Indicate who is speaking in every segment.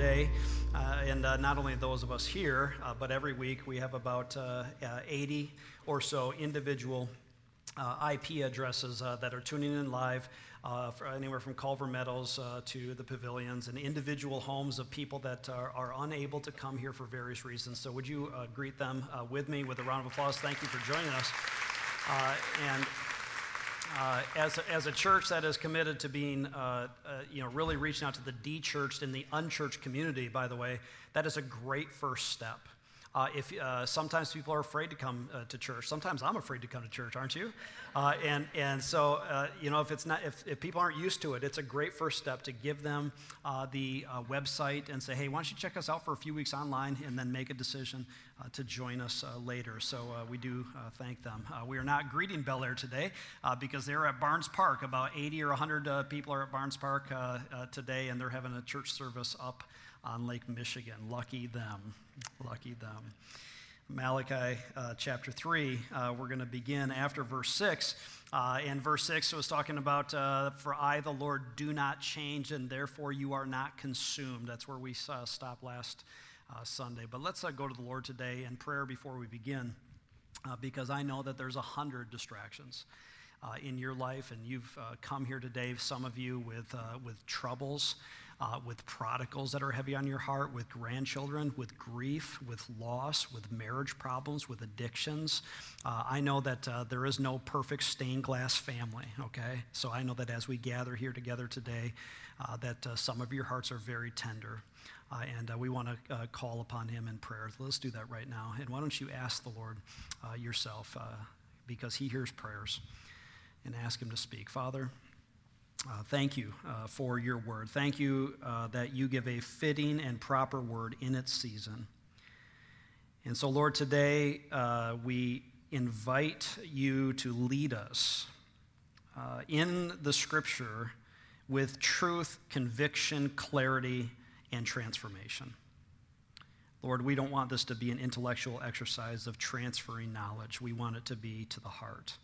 Speaker 1: today. Uh, and uh, not only those of us here, uh, but every week we have about uh, uh, 80 or so individual uh, IP addresses that are tuning in live. anywhere from Culver Meadows to the pavilions and individual homes of people that are, are, unable to come here for various reasons. So, would you greet them with me with a round of applause? Thank you for joining us. and uh, as, a, as a church that is committed to being, uh, uh, you know, really reaching out to the de-churched and the unchurched community, by the way, that is a great first step. Uh, if uh, sometimes people are afraid to come uh, to church, sometimes I'm afraid to come to church, aren't you? Uh, and and so uh, you know if it's not if, if people aren't used to it, it's a great first step to give them uh, the website and say, hey, why don't you check us out for a few weeks online, and then make a decision to join us later. So we do thank them. we are not greeting Bel Air today because they're at Barnes Park. About 80 or 100 people are at Barnes Park today, and they're having a church service up on Lake Michigan. Lucky them. Lucky them. Malachi uh, chapter 3, uh, we're going to begin after verse 6. Uh, and verse 6 was talking about, uh, For I, the Lord, do not change, and therefore you are not consumed. That's where we uh, stopped last uh, Sunday. But let's go to the Lord today in prayer before we begin, because I know that there's a hundred distractions. in your life, and you've come here today, some of you with, with troubles, uh, with prodigals that are heavy on your heart, with grandchildren, with grief, with loss, with marriage problems, with addictions. Uh, I know that uh, there is no perfect stained glass family, okay? So I know that as we gather here together today, uh, that uh, some of your hearts are very tender. Uh, and we want to call upon him in prayer. Let's do that right now. And why don't you ask the Lord yourself, because he hears prayers, and ask him to speak. Father, uh, thank you uh, for your word. Thank you uh, that you give a fitting and proper word in its season. And so, Lord, today uh, we invite you to lead us uh, in the scripture with truth, conviction, clarity, and transformation. Lord, we don't want this to be an intellectual exercise of transferring knowledge. We want it to be to the heart.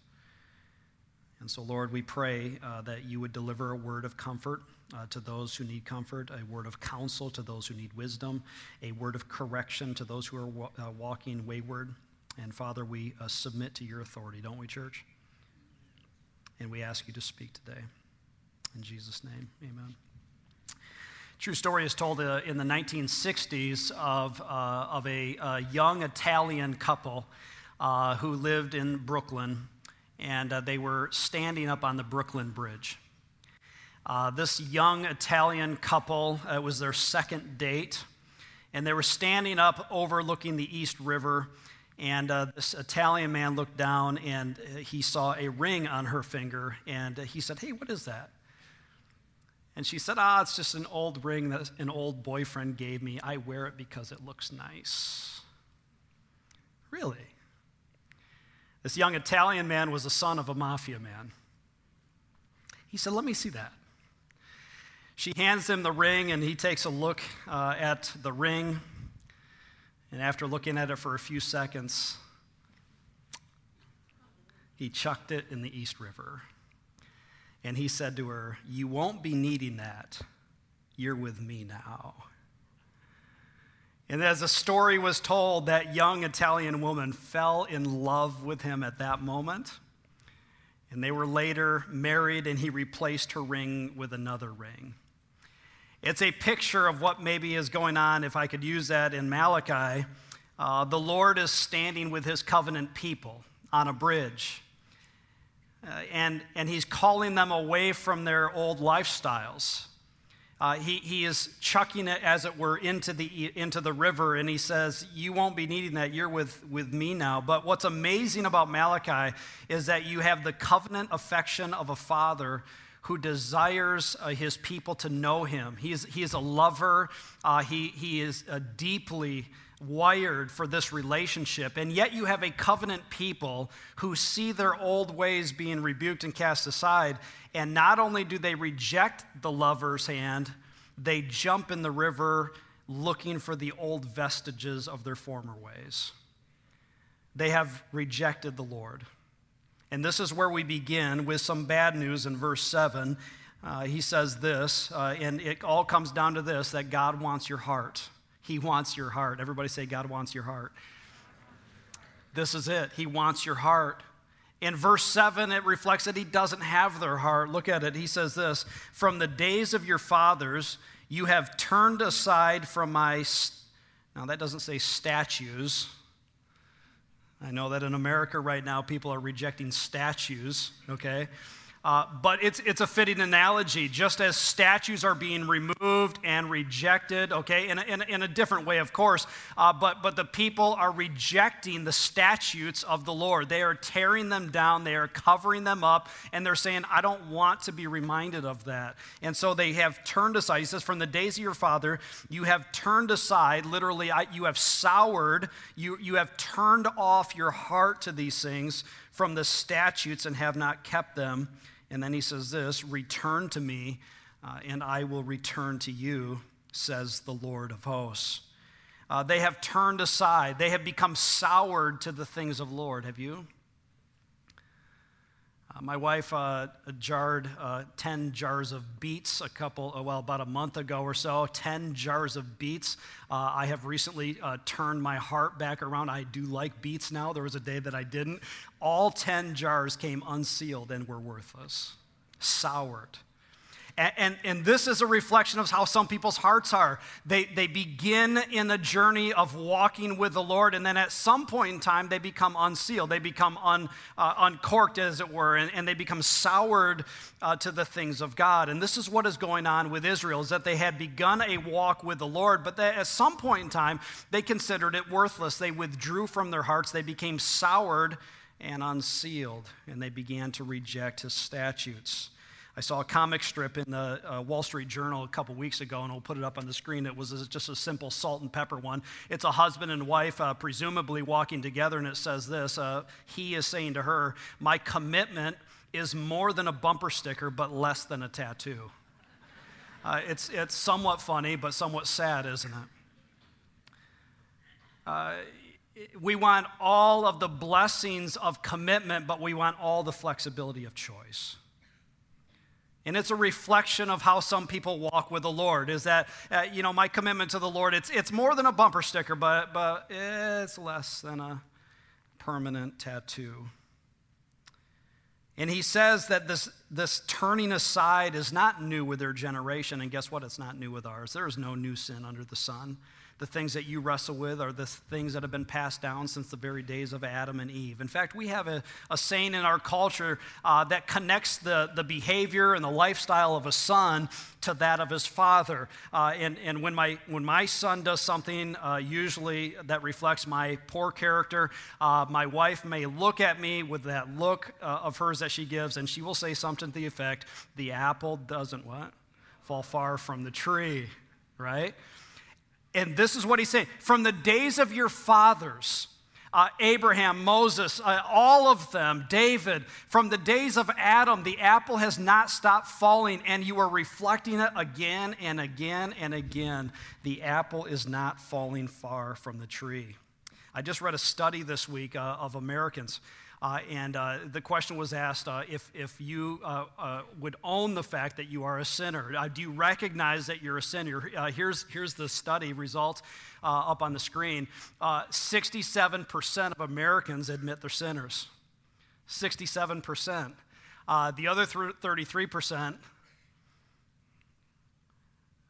Speaker 1: And so, Lord, we pray uh, that you would deliver a word of comfort uh, to those who need comfort, a word of counsel to those who need wisdom, a word of correction to those who are wa- uh, walking wayward. And Father, we uh, submit to your authority, don't we, church? And we ask you to speak today. In Jesus' name, amen. True story is told uh, in the 1960s of, uh, of a, a, young Italian couple who lived in Brooklyn and uh, they were standing up on the Brooklyn Bridge. Uh, this young Italian couple, uh, it was their second date, and they were standing up overlooking the East River. And uh, this Italian man looked down and uh, he saw a ring on her finger, and uh, he said, Hey, what is that? And she said, Ah, it's just an old ring that an old boyfriend gave me. I wear it because it looks nice. Really? This young Italian man was the son of a mafia man. He said, Let me see that. She hands him the ring, and he takes a look uh, at the ring. And after looking at it for a few seconds, he chucked it in the East River. And he said to her, You won't be needing that. You're with me now. And as the story was told, that young Italian woman fell in love with him at that moment. And they were later married, and he replaced her ring with another ring. It's a picture of what maybe is going on, if I could use that in Malachi. Uh, the Lord is standing with his covenant people on a bridge. Uh, and, and he's calling them away from their old lifestyles. Uh, he, he is chucking it, as it were, into the, into the river, and he says, You won't be needing that. You're with, with me now. But what's amazing about Malachi is that you have the covenant affection of a father who desires uh, his people to know him. He is, he is a lover, uh, he, he is uh, deeply wired for this relationship. And yet you have a covenant people who see their old ways being rebuked and cast aside. And not only do they reject the lover's hand, they jump in the river looking for the old vestiges of their former ways. They have rejected the Lord. And this is where we begin with some bad news in verse 7. uh, he says this, uh, and it all comes down to this that God wants your heart. He wants your heart. Everybody say, God wants your heart. This is it. He wants your heart. In verse 7, it reflects that he doesn't have their heart. Look at it. He says this From the days of your fathers, you have turned aside from my. St- now, that doesn't say statues. I know that in America right now, people are rejecting statues, okay? Uh, but it's, it's a fitting analogy, just as statues are being removed and rejected, okay, in a, in a, in a different way, of course. Uh, but, but the people are rejecting the statutes of the Lord. They are tearing them down, they are covering them up, and they're saying, I don't want to be reminded of that. And so they have turned aside. He says, From the days of your father, you have turned aside, literally, I, you have soured, you, you have turned off your heart to these things from the statutes and have not kept them. And then he says this Return to me, uh, and I will return to you, says the Lord of hosts. Uh, they have turned aside, they have become soured to the things of Lord. Have you? Uh, my wife uh, jarred uh, 10 jars of beets a couple, uh, well, about a month ago or so. 10 jars of beets. Uh, I have recently turned my heart back around. I do like beets now. There was a day that I didn't. All 10 jars came unsealed and were worthless, soured. And, and, and, this is a reflection of how some people's hearts are. They, they begin in a journey of walking with the Lord, and then at some point in time, they become unsealed. They become un, uh, uncorked, as it were, and, and they become soured uh, to the things of God. And this is what is going on with Israel, is that they had begun a walk with the Lord, but they, at some point in time, they considered it worthless. They withdrew from their hearts. They became soured and unsealed, and they began to reject his statutes. I saw a comic strip in the uh, Wall Street Journal a couple weeks ago, and I'll put it up on the screen. It was just a simple salt and pepper one. It's a husband and wife, uh, presumably walking together, and it says this uh, He is saying to her, My commitment is more than a bumper sticker, but less than a tattoo. Uh, it's, it's somewhat funny, but somewhat sad, isn't it? Uh, we want all of the blessings of commitment, but we want all the flexibility of choice. And it's a reflection of how some people walk with the Lord. Is that, uh, you know, my commitment to the Lord, it's, it's more than a bumper sticker, but, but it's less than a permanent tattoo. And he says that this, this turning aside is not new with their generation. And guess what? It's not new with ours. There is no new sin under the sun. The things that you wrestle with are the things that have been passed down since the very days of Adam and Eve. In fact, we have a, a saying in our culture uh, that connects the, the behavior and the lifestyle of a son to that of his father. Uh, and and when, my, when my son does something, uh, usually that reflects my poor character, uh, my wife may look at me with that look uh, of hers that she gives, and she will say something to the effect, The apple doesn't what? Fall far from the tree, right? And this is what he's saying from the days of your fathers, uh, Abraham, Moses, uh, all of them, David, from the days of Adam, the apple has not stopped falling, and you are reflecting it again and again and again. The apple is not falling far from the tree. I just read a study this week uh, of Americans uh, and uh, the question was asked uh, if, if you uh, uh, would own the fact that you are a sinner. Uh, do you recognize that you're a sinner? here's, here's the study results up on the screen 67% of Americans admit they're sinners. 67%. the other 33%,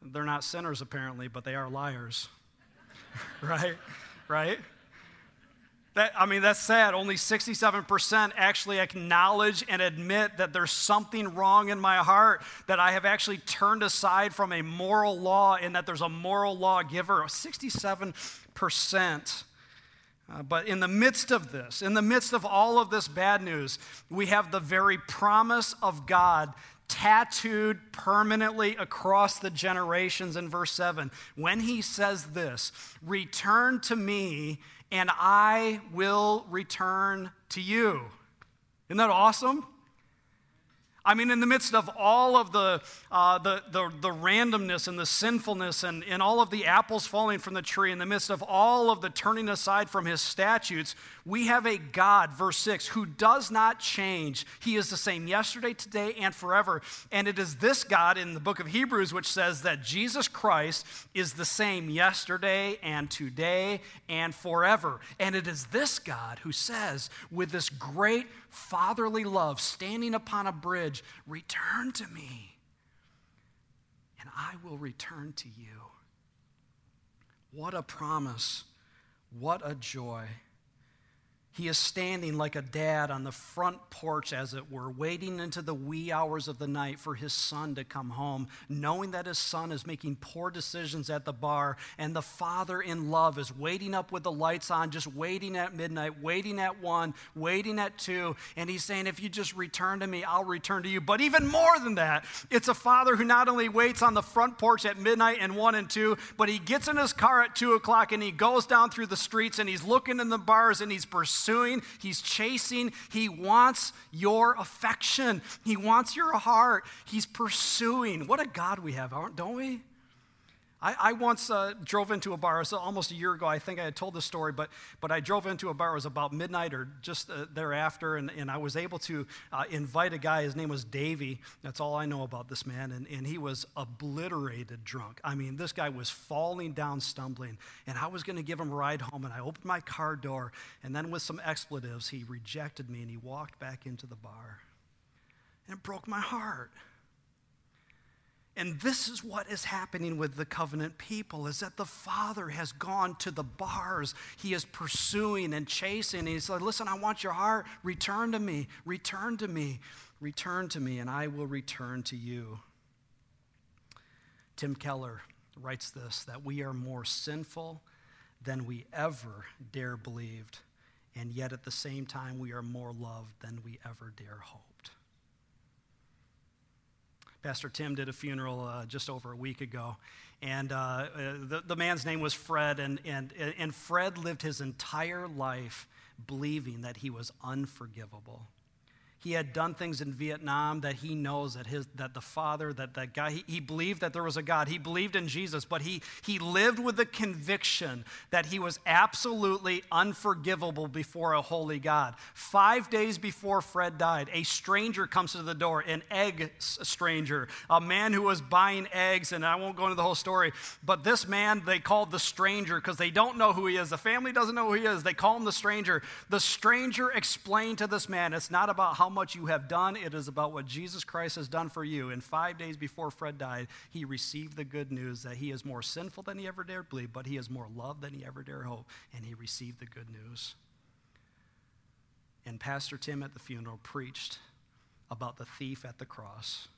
Speaker 1: they're not sinners apparently, but they are liars. right? Right? That, I mean, that's sad. Only 67% actually acknowledge and admit that there's something wrong in my heart, that I have actually turned aside from a moral law and that there's a moral lawgiver. 67%. Uh, but in the midst of this, in the midst of all of this bad news, we have the very promise of God tattooed permanently across the generations in verse 7. When he says this, return to me and I will return to you. Isn't that awesome? I mean, in the midst of all of the, uh, the, the, the, randomness and the sinfulness and, and all of the apples falling from the tree, in the midst of all of the turning aside from his statutes, we have a God, verse 6, who does not change. He is the same yesterday, today, and forever. And it is this God in the book of Hebrews which says that Jesus Christ is the same yesterday and today and forever. And it is this God who says, with this great fatherly love, standing upon a bridge, Return to me, and I will return to you. What a promise! What a joy. He is standing like a dad on the front porch, as it were, waiting into the wee hours of the night for his son to come home, knowing that his son is making poor decisions at the bar, and the father in love is waiting up with the lights on, just waiting at midnight, waiting at one, waiting at two, and he's saying, If you just return to me, I'll return to you. But even more than that, it's a father who not only waits on the front porch at midnight and one and two, but he gets in his car at two o'clock and he goes down through the streets and he's looking in the bars and he's pursuing pursuing, he's chasing. He wants your affection, he wants your heart. He's pursuing. What a God we have, don't we? I, I once uh, drove into a bar, so almost a year ago. I think I had told this story, but, but I drove into a bar. It was about midnight or just uh, thereafter, and, and I was able to uh, invite a guy. His name was Davey. That's all I know about this man. And, and he was obliterated drunk. I mean, this guy was falling down, stumbling. And I was going to give him a ride home, and I opened my car door, and then with some expletives, he rejected me and he walked back into the bar. And it broke my heart. And this is what is happening with the covenant people is that the father has gone to the bars. He is pursuing and chasing. And he's like, listen, I want your heart. Return to me. Return to me. Return to me, and I will return to you. Tim Keller writes this that we are more sinful than we ever dare believed, and yet at the same time, we are more loved than we ever dare hope. Pastor Tim did a funeral uh, just over a week ago. And uh, uh, the, the man's name was Fred, and, and, and Fred lived his entire life believing that he was unforgivable. He had done things in Vietnam that he knows that, his, that the father, that that guy, he, he believed that there was a God. He believed in Jesus, but he, he lived with the conviction that he was absolutely unforgivable before a holy God. Five days before Fred died, a stranger comes to the door, an egg stranger, a man who was buying eggs, and I won't go into the whole story, but this man they called the stranger because they don't know who he is. The family doesn't know who he is. They call him the stranger. The stranger explained to this man, it's not about how much you have done, it is about what Jesus Christ has done for you. And five days before Fred died, he received the good news that he is more sinful than he ever dared believe, but he is more loved than he ever dared hope. And he received the good news. And Pastor Tim at the funeral preached about the thief at the cross,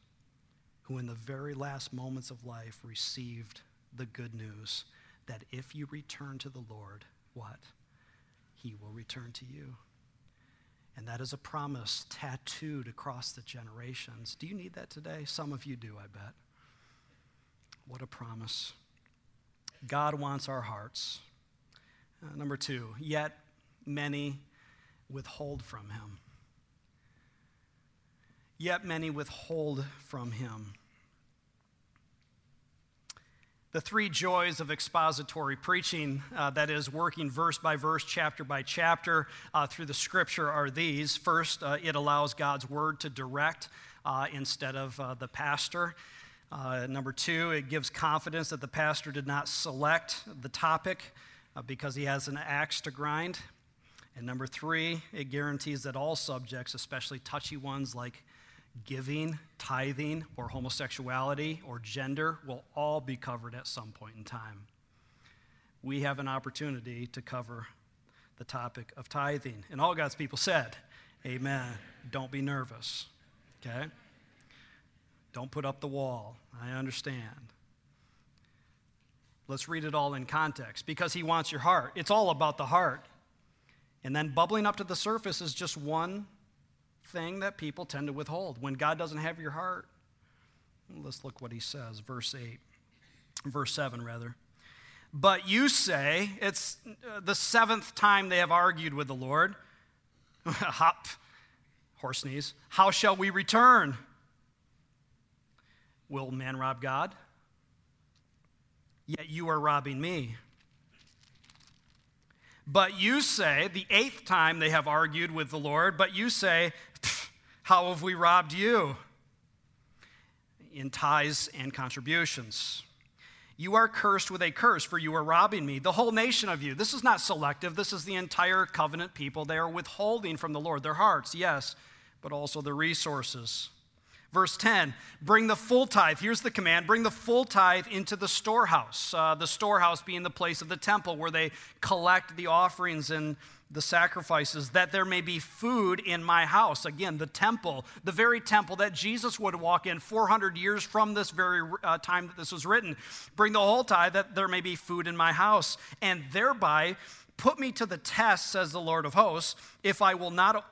Speaker 1: who in the very last moments of life received the good news that if you return to the Lord, what? He will return to you. And that is a promise tattooed across the generations. Do you need that today? Some of you do, I bet. What a promise. God wants our hearts. Uh, number two, yet many withhold from him. Yet many withhold from him. The three joys of expository preaching, uh, that is, working verse by verse, chapter by chapter uh, through the scripture, are these. First, uh, it allows God's word to direct uh, instead of uh, the pastor. Uh, number two, it gives confidence that the pastor did not select the topic because he has an axe to grind. And number three, it guarantees that all subjects, especially touchy ones like giving, tithing, or homosexuality or gender will all be covered at some point in time. We have an opportunity to cover the topic of tithing. And all God's people said, Amen. Don't be nervous, okay? Don't put up the wall. I understand. Let's read it all in context because he wants your heart. It's all about the heart. And then bubbling up to the surface is just one thing that people tend to withhold. When God doesn't have your heart, let's look what he says, verse 8, verse 7, rather. But you say, it's uh, the seventh time they have argued with the Lord. Hop, horse sneeze. How shall we return? Will man rob God? Yet you are robbing me. But you say, the eighth time they have argued with the Lord, but you say, How have we robbed you? In tithes and contributions. You are cursed with a curse, for you are robbing me, the whole nation of you. This is not selective, this is the entire covenant people. They are withholding from the Lord their hearts, yes, but also their resources. Verse 10 bring the full tithe. Here's the command bring the full tithe into the storehouse. Uh, the storehouse being the place of the temple where they collect the offerings and the sacrifices, that there may be food in my house. Again, the temple, the very temple that Jesus would walk in 400 years from this very uh, time that this was written. Bring the whole tithe that there may be food in my house, and thereby put me to the test, says the Lord of hosts, if I will not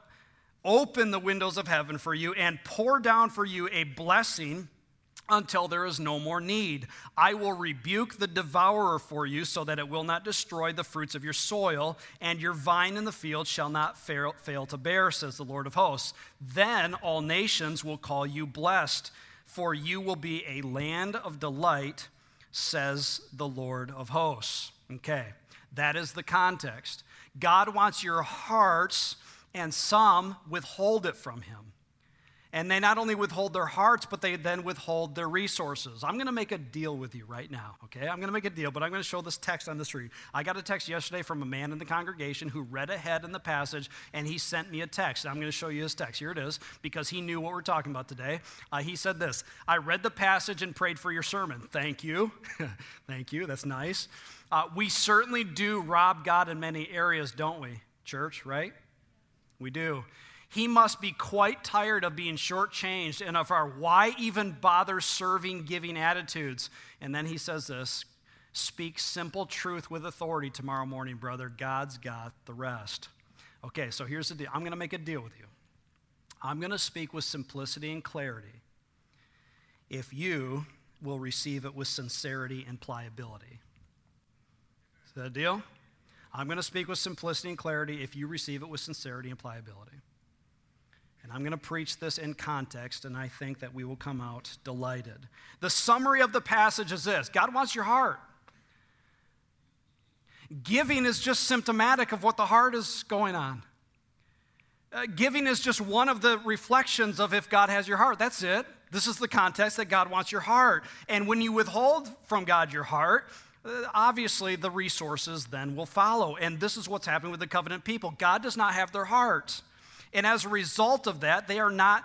Speaker 1: open the windows of heaven for you and pour down for you a blessing until there is no more need. I will rebuke the devourer for you so that it will not destroy the fruits of your soil, and your vine in the field shall not fail, fail, to bear, says the Lord of hosts. Then all nations will call you blessed, for you will be a land of delight, says the Lord of hosts. Okay, that is the context. God wants your hearts and some withhold it from him. And they not only withhold their hearts, but they then withhold their resources. I'm going to make a deal with you right now, okay? I'm going to make a deal, but I'm going to show this text on the screen. I got a text yesterday from a man in the congregation who read ahead in the passage, and he sent me a text. I'm going to show you his text. Here it is, because he knew what we're talking about today. Uh, he said this I read the passage and prayed for your sermon. Thank you. Thank you. That's nice. Uh, we certainly do rob God in many areas, don't we, church, right? We do. He must be quite tired of being shortchanged and of our why even bother serving giving attitudes. And then he says this speak simple truth with authority tomorrow morning, brother. God's got the rest. Okay, so here's the deal. I'm going to make a deal with you. I'm going to speak with simplicity and clarity if you will receive it with sincerity and pliability. Is that a deal? I'm going to speak with simplicity and clarity if you receive it with sincerity and pliability. And I'm going to preach this in context, and I think that we will come out delighted. The summary of the passage is this God wants your heart. Giving is just symptomatic of what the heart is going on. Uh, giving is just one of the reflections of if God has your heart. That's it. This is the context that God wants your heart. And when you withhold from God your heart, uh, obviously the resources then will follow. And this is what's happening with the covenant people. God does not have their heart. And as a result of that, they are not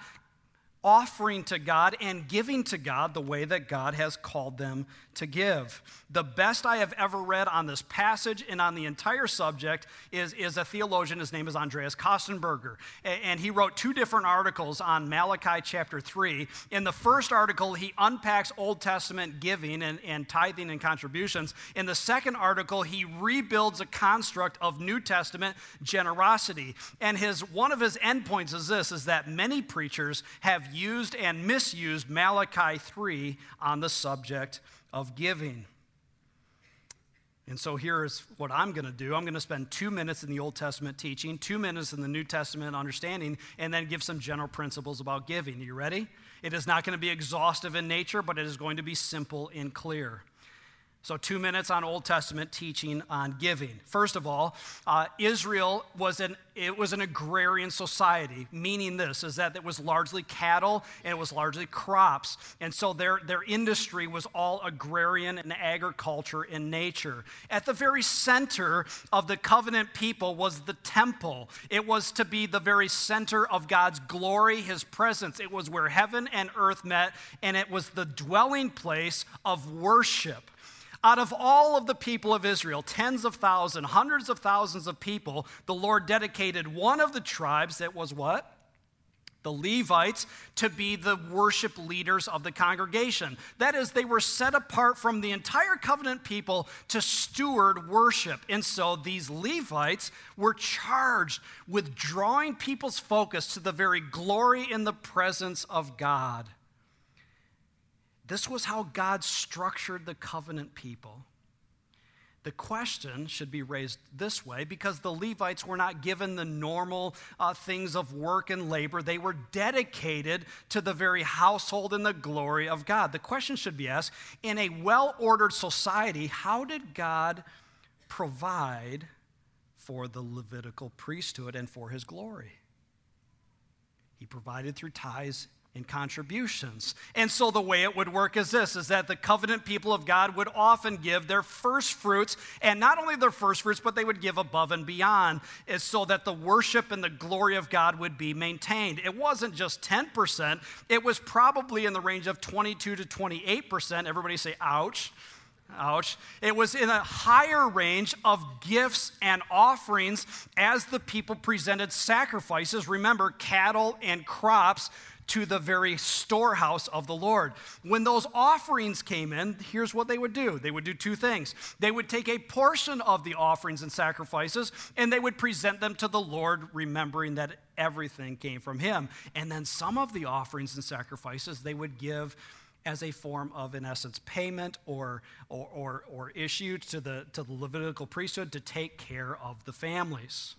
Speaker 1: offering to God and giving to God the way that God has called them to give. The best I have ever read on this passage and on the entire subject is, is a theologian. His name is Andreas Kostenberger. And he wrote two different articles on Malachi chapter 3. In the first article, he unpacks Old Testament giving and, and tithing and contributions. In the second article, he rebuilds a construct of New Testament generosity. And his, one of his endpoints is this, is that many preachers have used and misused Malachi 3 on the subject of giving. And so here's what I'm going to do I'm going to spend two minutes in the Old Testament teaching, two minutes in the New Testament understanding, and then give some general principles about giving. Are you ready? It is not going to be exhaustive in nature, but it is going to be simple and clear. So, two minutes on Old Testament teaching on giving. First of all, uh, Israel was an it was an agrarian society, meaning this is that it was largely cattle and it was largely crops, and so their their industry was all agrarian and agriculture in nature. At the very center of the covenant people was the temple. It was to be the very center of God's glory, His presence. It was where heaven and earth met, and it was the dwelling place of worship. Out of all of the people of Israel, tens of thousands, hundreds of thousands of people, the Lord dedicated one of the tribes that was what? the Levites to be the worship leaders of the congregation. That is, they were set apart from the entire covenant people to steward worship. And so these Levites were charged with drawing people's focus to the very glory in the presence of God. This was how God structured the covenant people. The question should be raised this way because the Levites were not given the normal uh, things of work and labor. They were dedicated to the very household and the glory of God. The question should be asked in a well ordered society, how did God provide for the Levitical priesthood and for his glory? He provided through tithes in contributions. And so the way it would work is this is that the covenant people of God would often give their first fruits and not only their first fruits but they would give above and beyond is so that the worship and the glory of God would be maintained. It wasn't just 10%, it was probably in the range of 22 to 28%. Everybody say ouch. Ouch. It was in a higher range of gifts and offerings as the people presented sacrifices. Remember, cattle and crops to the very storehouse of the Lord. When those offerings came in, here's what they would do they would do two things. They would take a portion of the offerings and sacrifices and they would present them to the Lord, remembering that everything came from Him. And then some of the offerings and sacrifices they would give as a form of, in essence, payment or, or, or, or issued to the, to the Levitical priesthood to take care of the families.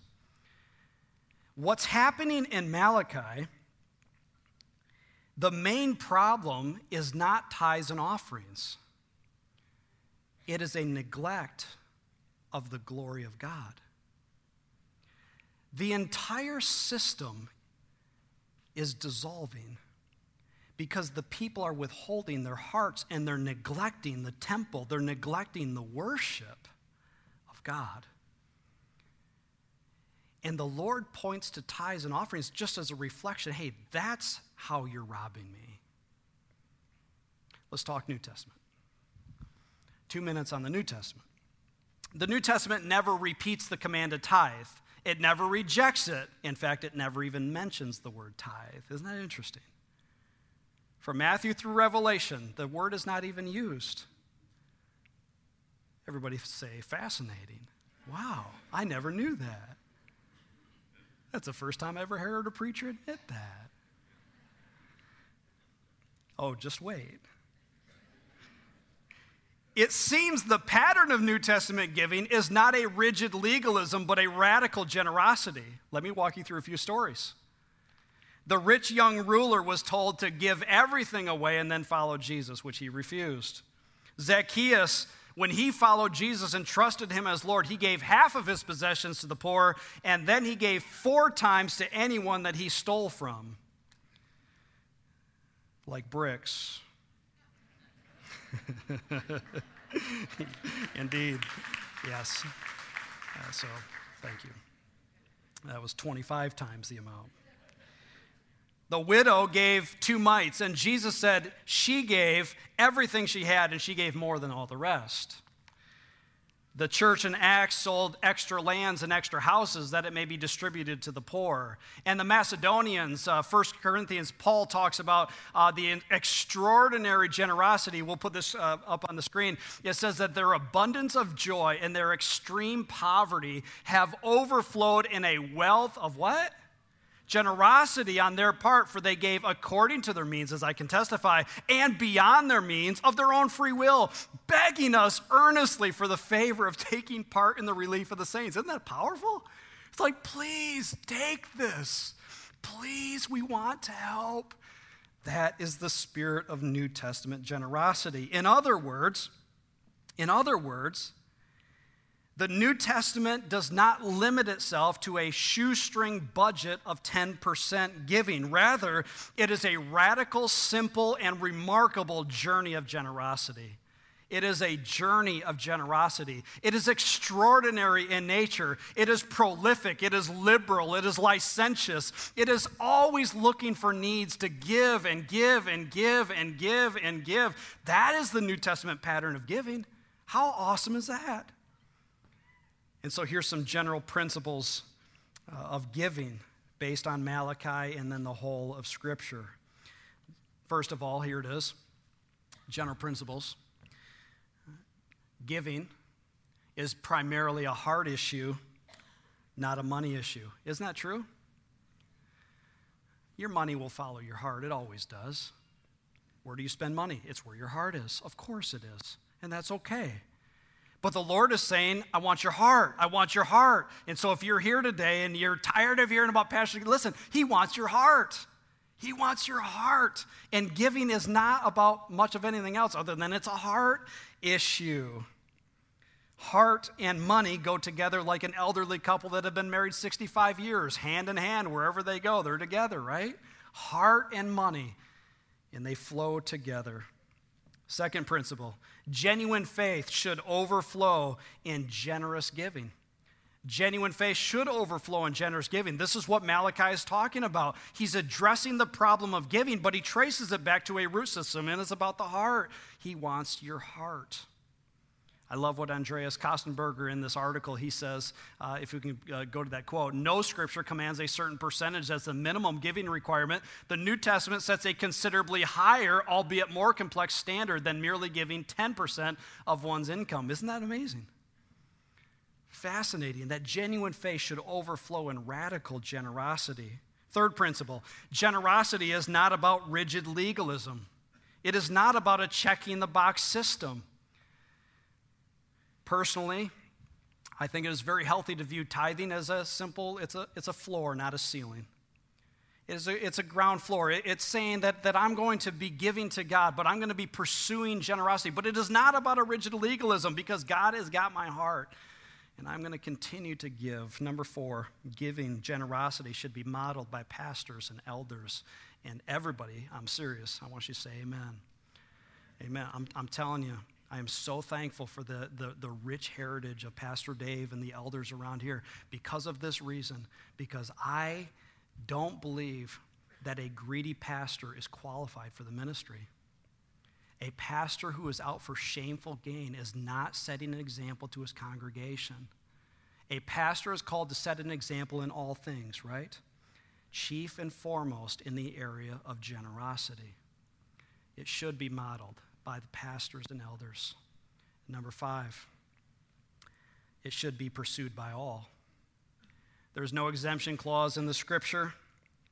Speaker 1: What's happening in Malachi the main problem is not tithes and offerings, it is a neglect of the glory of God. The entire system is dissolving because the people are withholding their hearts and they're neglecting the temple, they're neglecting the worship of God. And the Lord points to tithes and offerings just as a reflection hey, that's how you're robbing me. Let's talk New Testament. Two minutes on the New Testament. The New Testament never repeats the command to tithe. It never rejects it. In fact, it never even mentions the word tithe. Isn't that interesting? From Matthew through Revelation, the word is not even used. Everybody say, fascinating. Wow, I never knew that. That's the first time I ever heard a preacher admit that. Oh, just wait. It seems the pattern of New Testament giving is not a rigid legalism, but a radical generosity. Let me walk you through a few stories. The rich young ruler was told to give everything away and then follow Jesus, which he refused. Zacchaeus when he followed Jesus and trusted him as Lord, he gave half of his possessions to the poor, and then he gave four times to anyone that he stole from. Like bricks. Indeed. Yes. Uh, so, thank you. That was 25 times the amount. The widow gave two mites, and Jesus said she gave everything she had, and she gave more than all the rest. The church in Acts sold extra lands and extra houses that it may be distributed to the poor. And the Macedonians, uh, 1 Corinthians, Paul talks about uh, the extraordinary generosity. We'll put this uh, up on the screen. It says that their abundance of joy and their extreme poverty have overflowed in a wealth of what? Generosity on their part, for they gave according to their means, as I can testify, and beyond their means of their own free will, begging us earnestly for the favor of taking part in the relief of the saints. Isn't that powerful? It's like, please take this. Please, we want to help. That is the spirit of New Testament generosity. In other words, in other words, the New Testament does not limit itself to a shoestring budget of 10% giving. Rather, it is a radical, simple, and remarkable journey of generosity. It is a journey of generosity. It is extraordinary in nature. It is prolific. It is liberal. It is licentious. It is always looking for needs to give and give and give and give and give. That is the New Testament pattern of giving. How awesome is that? And so here's some general principles uh, of giving based on Malachi and then the whole of Scripture. First of all, here it is general principles. Giving is primarily a heart issue, not a money issue. Isn't that true? Your money will follow your heart, it always does. Where do you spend money? It's where your heart is. Of course it is. And that's okay. But the Lord is saying, I want your heart. I want your heart. And so if you're here today and you're tired of hearing about Pastor, listen, He wants your heart. He wants your heart. And giving is not about much of anything else other than it's a heart issue. Heart and money go together like an elderly couple that have been married 65 years, hand in hand, wherever they go, they're together, right? Heart and money, and they flow together. Second principle genuine faith should overflow in generous giving. Genuine faith should overflow in generous giving. This is what Malachi is talking about. He's addressing the problem of giving, but he traces it back to a root system, and it's about the heart. He wants your heart. I love what Andreas Kostenberger in this article, he says, uh, if we can uh, go to that quote, no scripture commands a certain percentage as the minimum giving requirement. The New Testament sets a considerably higher, albeit more complex standard than merely giving 10% of one's income. Isn't that amazing? Fascinating that genuine faith should overflow in radical generosity. Third principle generosity is not about rigid legalism, it is not about a checking the box system. Personally, I think it is very healthy to view tithing as a simple, it's a, it's a floor, not a ceiling. It's a, it's a ground floor. It, it's saying that, that I'm going to be giving to God, but I'm going to be pursuing generosity. But it is not about a rigid legalism because God has got my heart. And I'm going to continue to give. Number four, giving, generosity should be modeled by pastors and elders and everybody. I'm serious. I want you to say amen. Amen. I'm, I'm telling you, I am so thankful for the, the, the, rich heritage of Pastor Dave and the elders around here because of this reason. Because I don't believe that a greedy pastor is qualified for the ministry. A pastor who is out for shameful gain is not setting an example to his congregation. A pastor is called to set an example in all things, right? Chief and foremost in the area of generosity. It should be modeled by the pastors and elders. Number five, it should be pursued by all. There's no exemption clause in the scripture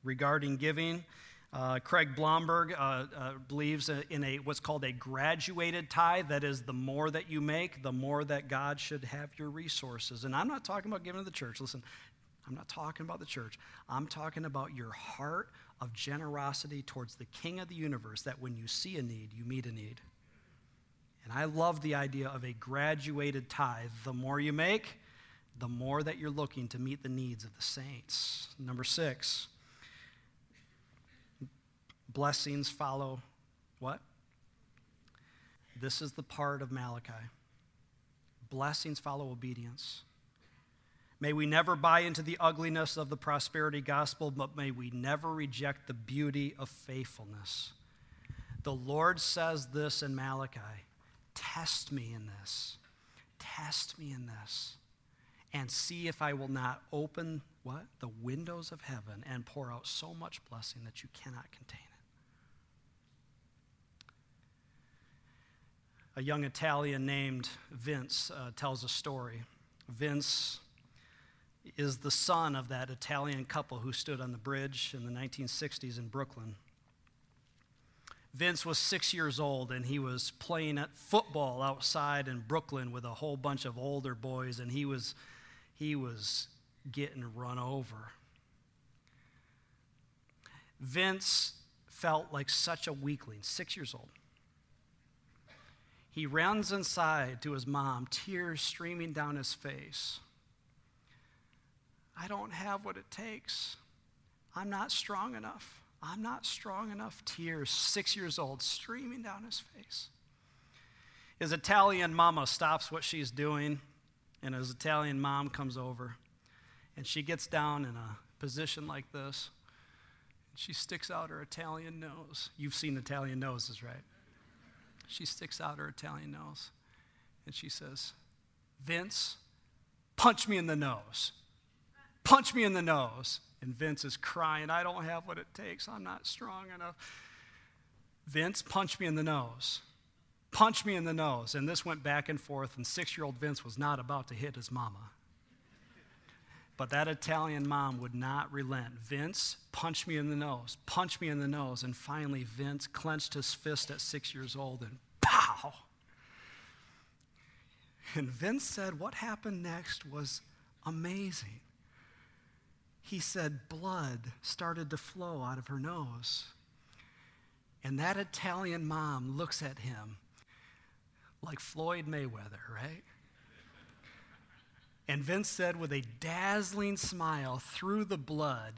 Speaker 1: regarding giving. Uh, Craig Blomberg uh, uh, believes in a what's called a graduated tithe. That is, the more that you make, the more that God should have your resources. And I'm not talking about giving to the church. Listen, I'm not talking about the church. I'm talking about your heart of generosity towards the King of the universe that when you see a need, you meet a need. And I love the idea of a graduated tithe. The more you make, the more that you're looking to meet the needs of the saints. Number six, blessings follow what? This is the part of Malachi. Blessings follow obedience. May we never buy into the ugliness of the prosperity gospel, but may we never reject the beauty of faithfulness. The Lord says this in Malachi Test me in this. Test me in this. And see if I will not open what? The windows of heaven and pour out so much blessing that you cannot contain it. A young Italian named Vince uh, tells a story. Vince is the son of that Italian couple who stood on the bridge in the 1960s in Brooklyn. Vince was six years old and he was playing at football outside in Brooklyn with a whole bunch of older boys, and he was, he was getting run over. Vince felt like such a weakling, six years old. He runs inside to his mom, tears streaming down his face. I don't have what it takes. I'm not strong enough. I'm not strong enough. Tears, six years old, streaming down his face. His Italian mama stops what she's doing, and his Italian mom comes over, and she gets down in a position like this. She sticks out her Italian nose. You've seen Italian noses, right? She sticks out her Italian nose, and she says, Vince, punch me in the nose punch me in the nose. And Vince is crying, I don't have what it takes. I'm not strong enough. Vince, punch me in the nose. Punch me in the nose. And this went back and forth, and six year old Vince was not about to hit his mama. But that Italian mom would not relent. Vince, punch me in the nose. Punch me in the nose. And finally, Vince clenched his fist at six years old and pow! And Vince said what happened next was amazing. He said blood started to flow out of her nose. And that Italian mom looks at him like Floyd Mayweather, right? And Vince said, with a dazzling smile through the blood,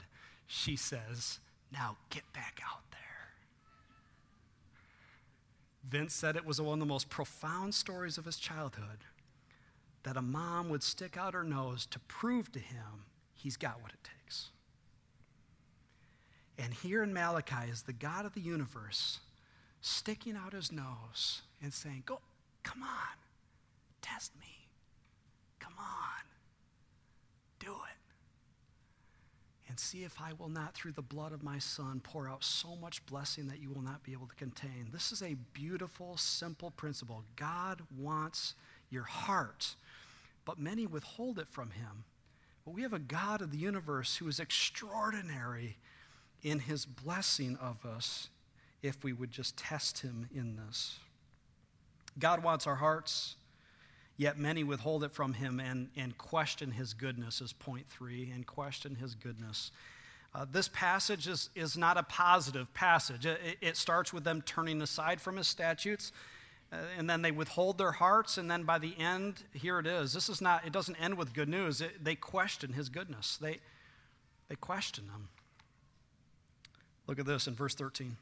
Speaker 1: she says, Now get back out there. Vince said it was one of the most profound stories of his childhood that a mom would stick out her nose to prove to him he's got what it takes. And here in Malachi is the God of the universe sticking out his nose and saying, Go, come on, test me. Come on, do it. And see if I will not, through the blood of my son, pour out so much blessing that you will not be able to contain. This is a beautiful, simple principle. God wants your heart, but many withhold it from him. But we have a God of the universe who is extraordinary in his blessing of us if we would just test him in this. God wants our hearts, yet many withhold it from him and, and question his goodness, is point three, and question his goodness. Uh, this passage is, is not a positive passage. It, it, starts with them turning aside from his statutes, uh, and then they withhold their hearts, and then by the end, here it is. This is not, it doesn't end with good news. It, they question his goodness. They, they question him. Look at this in verse 13.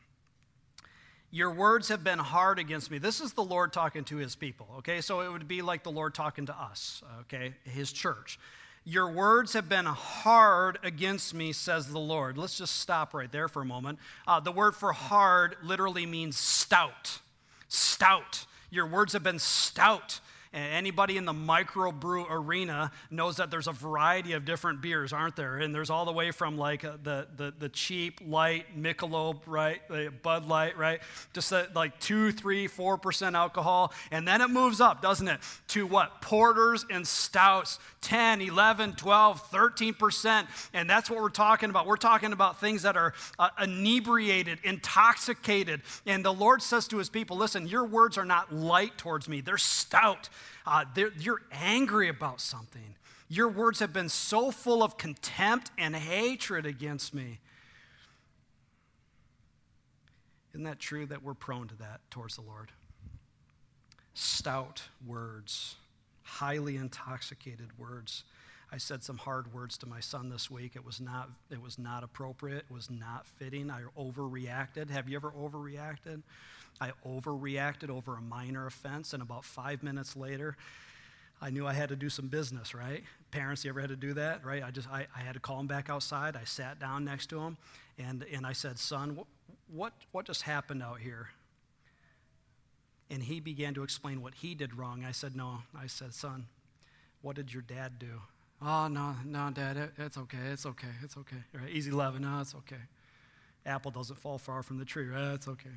Speaker 1: Your words have been hard against me. This is the Lord talking to his people, okay? So it would be like the Lord talking to us, okay? His church. Your words have been hard against me, says the Lord. Let's just stop right there for a moment. Uh, the word for hard literally means stout. Stout. Your words have been stout. Anybody in the microbrew arena knows that there's a variety of different beers, aren't there? And there's all the way from like uh, the, the, the cheap, light Michelob, right? The Bud Light, right? Just like two, three, four percent alcohol. And then it moves up, doesn't it? To what? Porters and stouts, 10, 11, 12, 13%. And that's what we're talking about. We're talking about things that are uh, inebriated, intoxicated. And the Lord says to his people, listen, your words are not light towards me, they're stout uh, you're angry about something. Your words have been so full of contempt and hatred against me. Isn't that true that we're prone to that towards the Lord? Stout words, highly intoxicated words. I said some hard words to my son this week. It was not, it was not appropriate. It was not fitting. I overreacted. Have you ever overreacted? I overreacted over a minor offense, and about five minutes later, I knew I had to do some business, right? Parents, you ever had to do that, right? I just, I, I had to call him back outside. I sat down next to him, and, and I said, son, what, what, what just happened out here? And he began to explain what he did wrong. I said, no. I said, son, what did your dad do? Oh, no, no, dad, it, it's okay, it's okay, it's okay. Right? Easy loving, no, it's okay. Apple doesn't fall far from the tree, right? It's okay.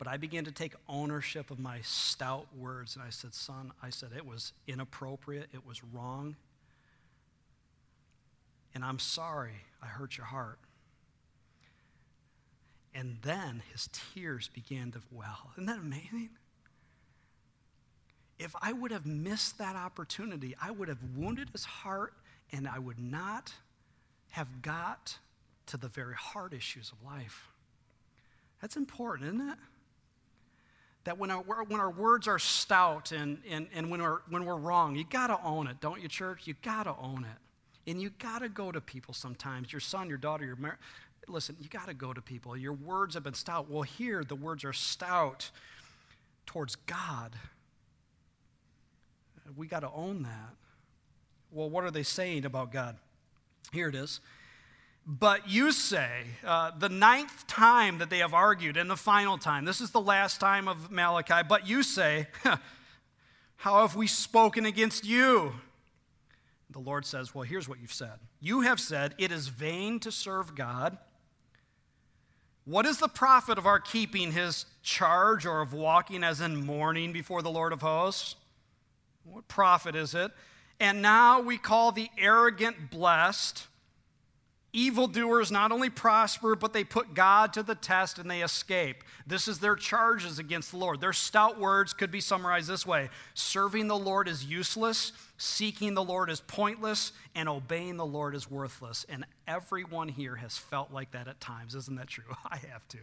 Speaker 1: But I began to take ownership of my stout words, and I said, Son, I said it was inappropriate, it was wrong, and I'm sorry I hurt your heart. And then his tears began to well. Isn't that amazing? If I would have missed that opportunity, I would have wounded his heart and I would not have got to the very hard issues of life. That's important, isn't it? That when our, when our words are stout and, and, and when, we're, when we're wrong, you got to own it, don't you, church? You got to own it. And you got to go to people sometimes. Your son, your daughter, your mar- listen, you got to go to people. Your words have been stout. Well, here the words are stout towards God. We got to own that. Well, what are they saying about God? Here it is. But you say, uh, the ninth time that they have argued, and the final time, this is the last time of Malachi, but you say, How have we spoken against you? The Lord says, Well, here's what you've said. You have said, It is vain to serve God. What is the profit of our keeping his charge or of walking as in mourning before the Lord of hosts? What profit is it? And now we call the arrogant blessed Evildoers not only prosper, but they put God to the test and they escape. This is their charges against the Lord. Their stout words could be summarized this way Serving the Lord is useless, seeking the Lord is pointless, and obeying the Lord is worthless. And everyone here has felt like that at times. Isn't that true? I have to.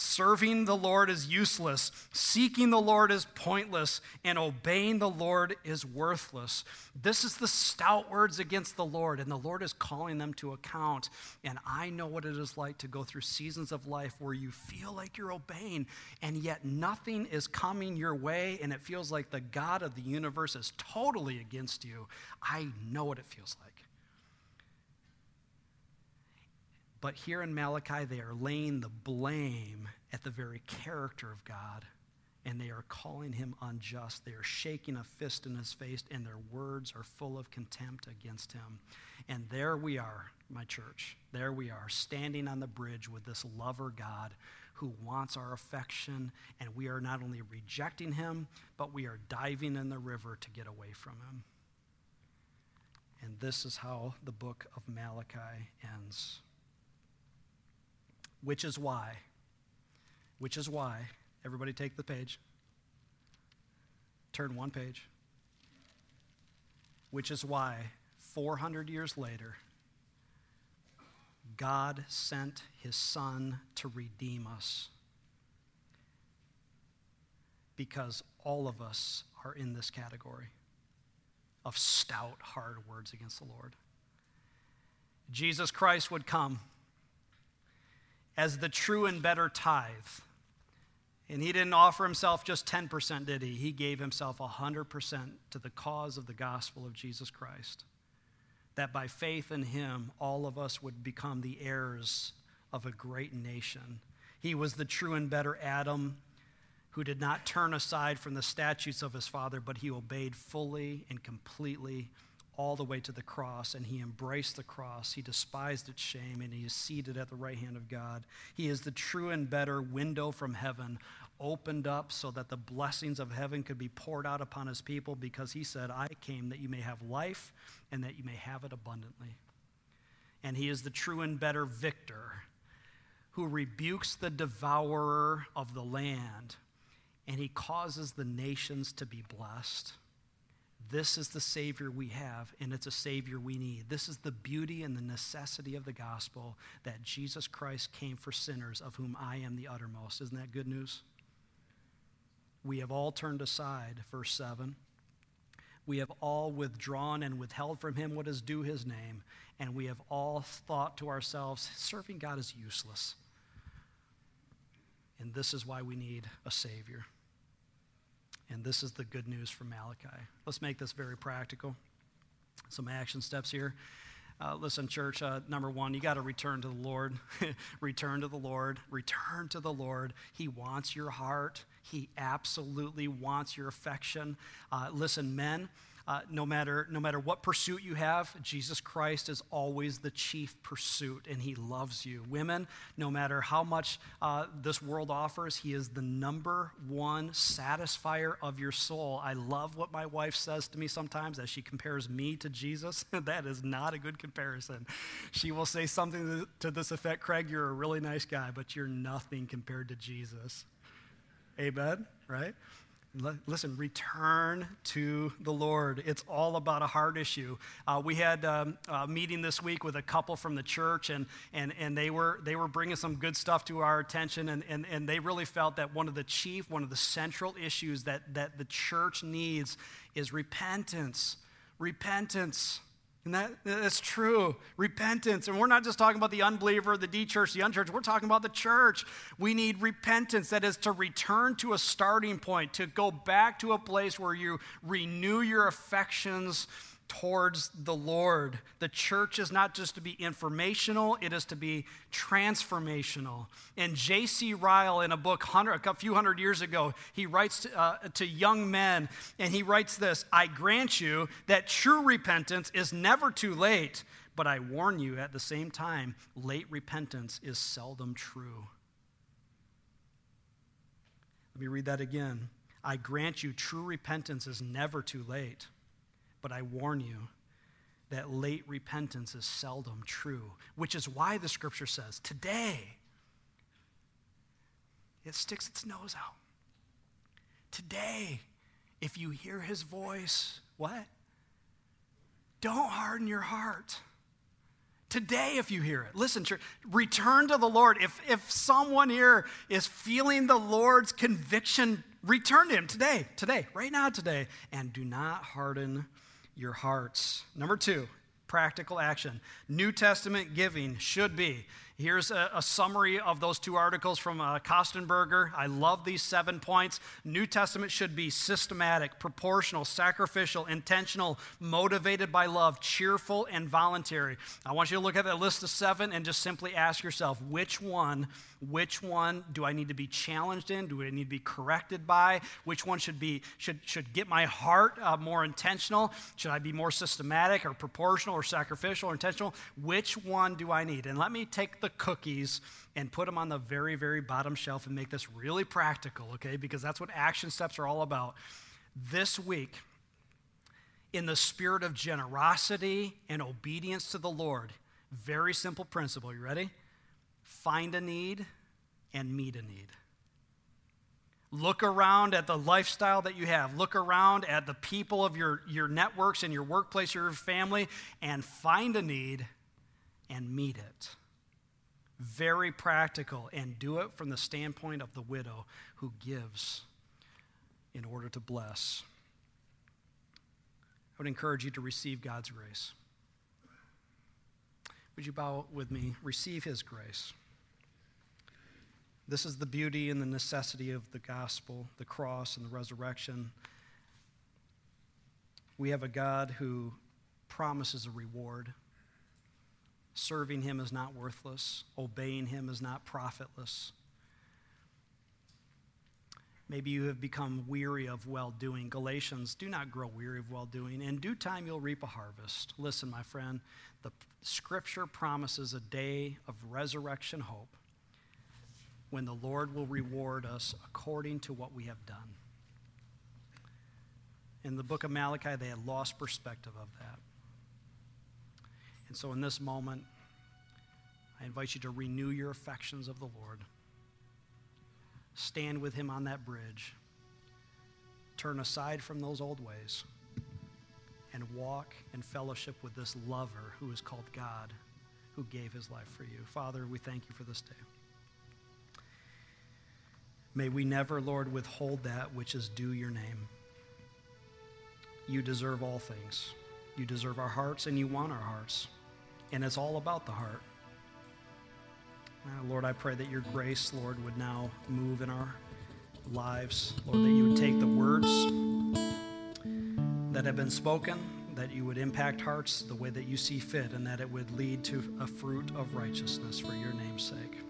Speaker 1: Serving the Lord is useless, seeking the Lord is pointless, and obeying the Lord is worthless. This is the stout words against the Lord, and the Lord is calling them to account. And I know what it is like to go through seasons of life where you feel like you're obeying, and yet nothing is coming your way, and it feels like the God of the universe is totally against you. I know what it feels like. But here in Malachi, they are laying the blame at the very character of God, and they are calling him unjust. They are shaking a fist in his face, and their words are full of contempt against him. And there we are, my church. There we are, standing on the bridge with this lover God who wants our affection, and we are not only rejecting him, but we are diving in the river to get away from him. And this is how the book of Malachi ends. Which is why, which is why, everybody take the page, turn one page. Which is why, 400 years later, God sent his son to redeem us. Because all of us are in this category of stout, hard words against the Lord. Jesus Christ would come as the true and better tithe. And he didn't offer himself just 10%, did he? He gave himself 100% to the cause of the gospel of Jesus Christ. That by faith in him, all of us would become the heirs of a great nation. He was the true and better Adam who did not turn aside from the statutes of his father, but he obeyed fully and completely all the way to the cross, and he embraced the cross. He despised its shame, and he is seated at the right hand of God. He is the true and better window from heaven, opened up so that the blessings of heaven could be poured out upon his people, because he said, I came that you may have life and that you may have it abundantly. And he is the true and better victor who rebukes the devourer of the land, and he causes the nations to be blessed. This is the Savior we have, and it's a Savior we need. This is the beauty and the necessity of the gospel that Jesus Christ came for sinners, of whom I am the uttermost. Isn't that good news? We have all turned aside, verse 7. We have all withdrawn and withheld from him what is due his name, and we have all thought to ourselves, serving God is useless. And this is why we need a Savior. And this is the good news from Malachi. Let's make this very practical. Some action steps here. Uh, listen, church, uh, number one, you got to return to the Lord. return to the Lord. Return to the Lord. He wants your heart. He absolutely wants your affection. Uh, listen, men, uh, no, matter, no matter what pursuit you have, Jesus Christ is always the chief pursuit, and He loves you. Women, no matter how much uh, this world offers, He is the number one satisfier of your soul. I love what my wife says to me sometimes as she compares me to Jesus. that is not a good comparison. She will say something to this effect Craig, you're a really nice guy, but you're nothing compared to Jesus. Amen, right? Listen, return to the Lord. It's all about a heart issue. Uh, we had um, a meeting this week with a couple from the church, and, and, and they, were, they were bringing some good stuff to our attention, and, and, and they really felt that one of the chief, one of the central issues that, that the church needs is repentance. Repentance. And that, that's true. Repentance. And we're not just talking about the unbeliever, the D church, the unchurch. We're talking about the church. We need repentance. That is to return to a starting point, to go back to a place where you renew your affections towards the Lord. The church is not just to be informational, it is to be transformational. And J.C. Ryle, in a book a few hundred years ago, he writes to, uh, to young men, and he writes this I grant you that true repentance is never too late, but I warn you at the same time, late repentance is seldom true. Let me read that again. I grant you, true repentance is never too late but I warn you that late repentance is seldom true, which is why the scripture says, today, it sticks its nose out. Today, if you hear his voice, what? Don't harden your heart. Today, if you hear it, listen, return to the Lord. If, if someone here is feeling the Lord's conviction, return to Him today, today, right now, today, and do not harden your hearts. Number two, practical action. New Testament giving should be Here's a, a, summary of those two articles from uh, Kostenberger. I love these seven points. New Testament should be systematic, proportional, sacrificial, intentional, motivated by love, cheerful, and voluntary. I want you to look at that list of seven and just simply ask yourself which one, which one do I need to be challenged in? Do I need to be corrected by? Which one should be should should get my heart uh, more intentional? Should I be more systematic or proportional or sacrificial or intentional? Which one do I need? And let me take the the cookies and put them on the very, very bottom shelf and make this really practical, okay? Because that's what action steps are all about. This week, in the spirit of generosity and obedience to the Lord, very simple principle. You ready? Find a need and meet a need. Look around at the lifestyle that you have. Look around at the people of your, your networks and your workplace, your family, and find a need and meet it very practical, and do it from the standpoint of the widow who gives in order to bless. I would encourage you to receive God's grace. Would you bow with me? Receive His grace. This is the beauty and the necessity of the gospel, the cross, and the resurrection. We have a God who promises a reward. Serving him is not worthless, obeying him is not profitless. Maybe you have become weary of well doing. Galatians, do not grow weary of well doing. In due time, you'll reap a harvest. Listen, my friend, the scripture promises a day of resurrection hope when the Lord will reward us according to what we have done. In the book of Malachi, they had lost perspective of that. And so in this moment, I invite you to renew your affections of the Lord. Stand with him on that bridge. Turn aside from those old ways and walk in fellowship with this lover who is called God, who gave his life for you. Father, we thank you for this day. May we never, Lord, withhold that which is due your name. You deserve all things. You deserve our hearts and you want our hearts and it's all about the heart. Uh, Lord, I pray that your grace, Lord, would now move in our lives. Lord, that you would take the words that have been spoken, that you would impact hearts the way that you see fit, and that it would lead to a fruit of righteousness for your name's sake.